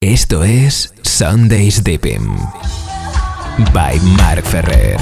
Esto es Sundays Dipping by Mark Ferrer.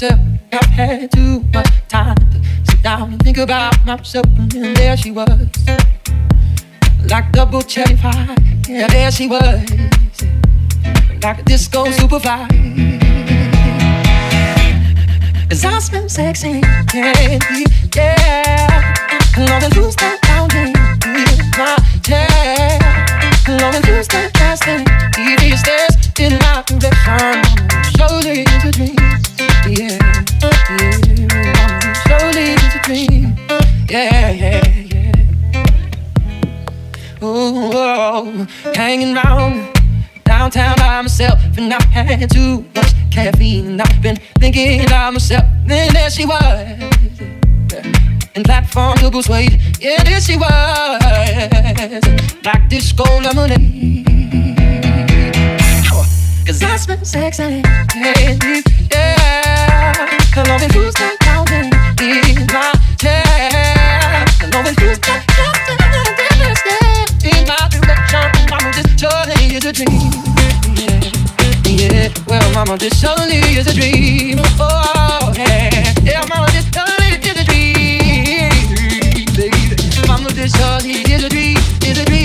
Myself, I've had too much time to sit down and think about myself. And there she was, like double pie. Yeah, there she was, like a disco superfly. Cause I smell sexy, candy, yeah. Love and lose that boundary with my chair. Love and lose that thing. Easy stairs in my direction. Surely it's a dream, yeah, yeah. Surely it's a dream yeah, yeah, yeah. Ooh, oh, downtown by myself, and I've had too much caffeine. I've been thinking about myself, and there she was. And platform double suede, yeah, there she was. Like disco lemonade. Cause I smell sexy, yeah, yeah. Loving who's that counting in my chair. Knowing who's got in my direction. Mama, this surely is a dream. Yeah, yeah. Well, mama, this surely is a dream. Oh, yeah. Yeah, mama, this surely is a dream. Baby, mama, this surely is a dream. Is a dream,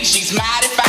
she's mighty fine.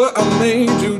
What I made you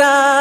en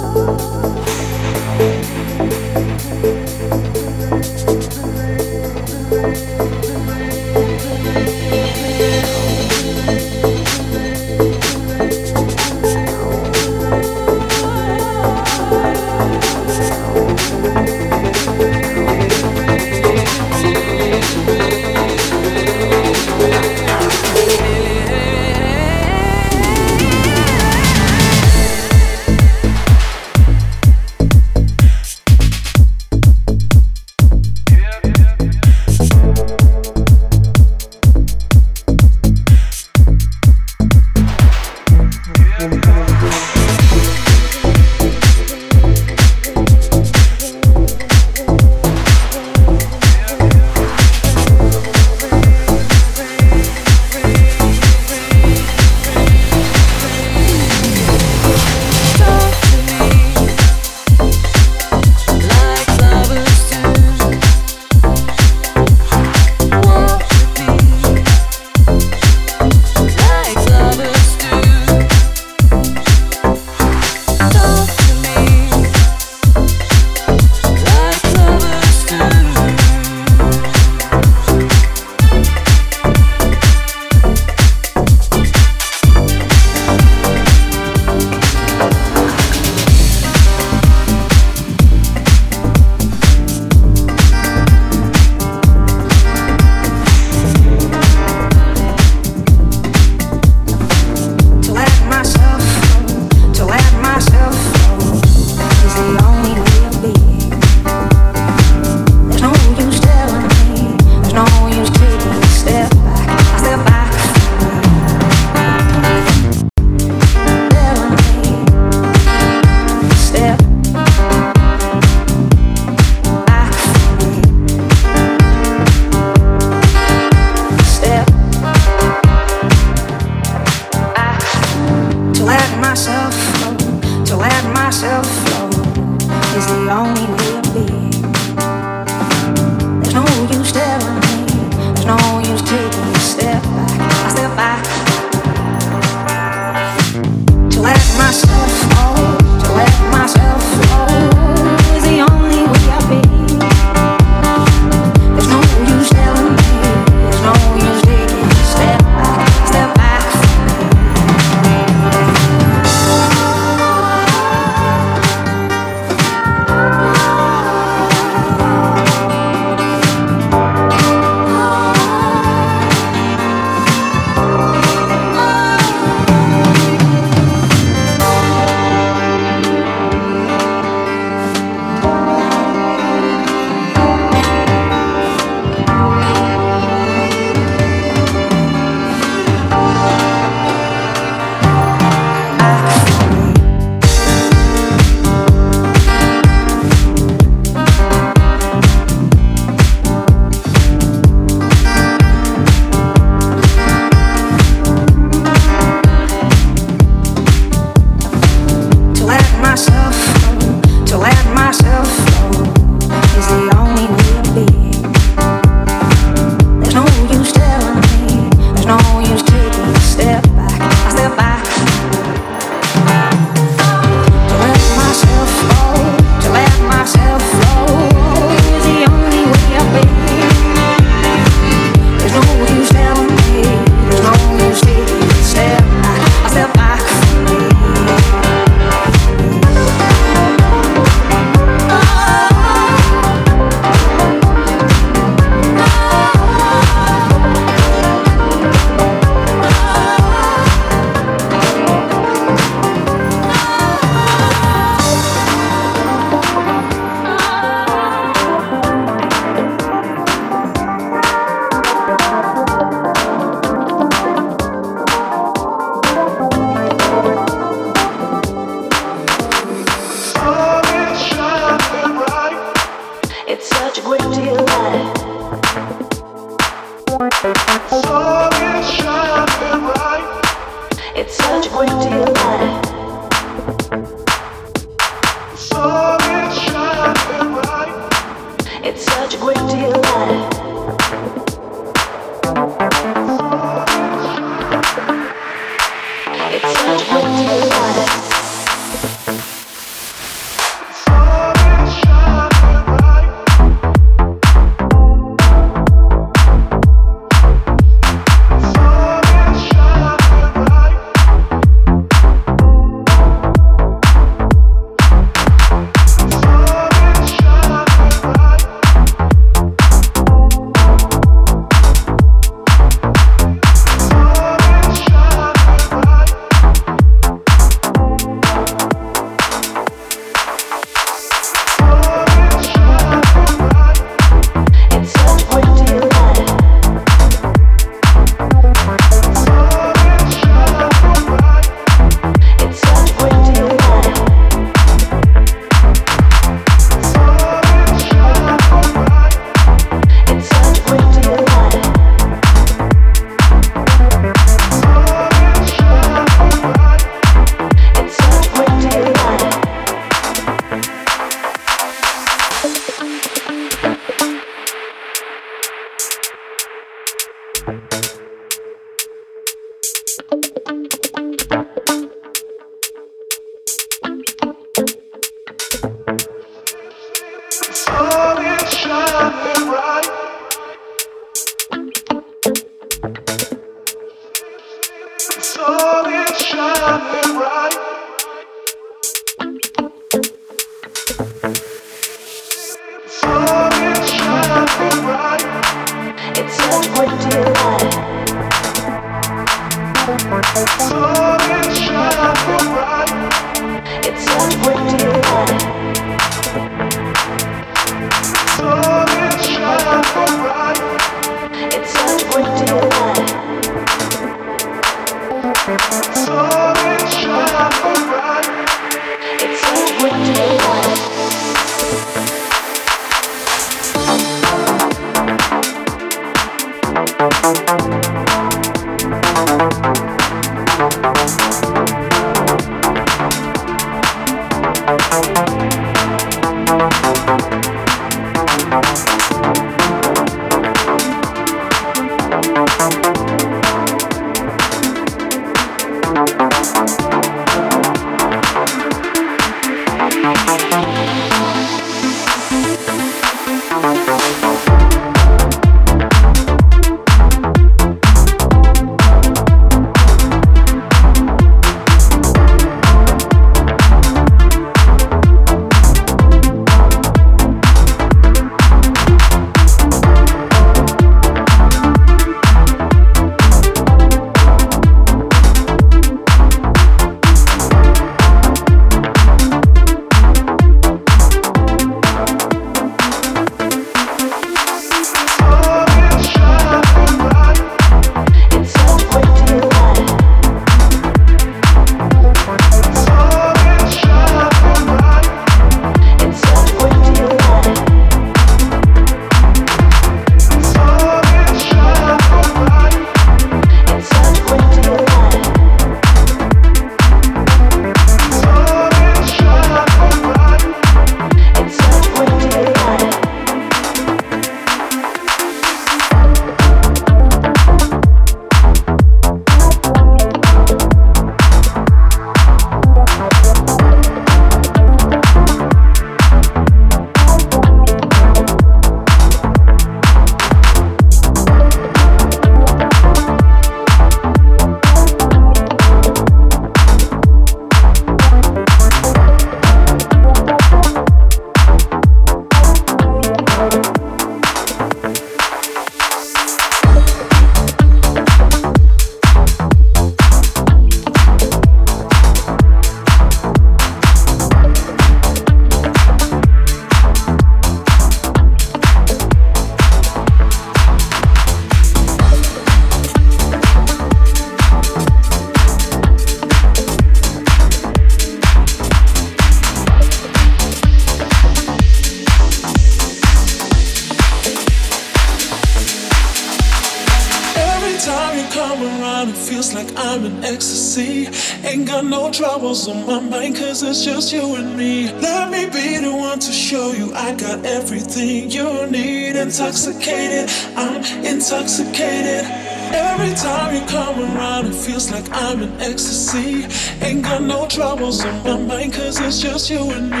you and me.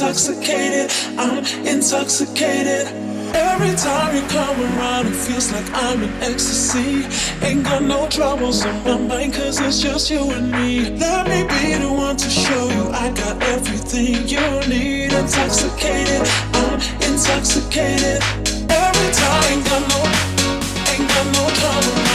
intoxicated, I'm intoxicated. Every time you come around, it feels like I'm in ecstasy. Ain't got no troubles on my mind, cause it's just you and me. Let me be the one to show you I got everything you need. Intoxicated, I'm intoxicated. Every time, ain't got no, ain't got no trouble.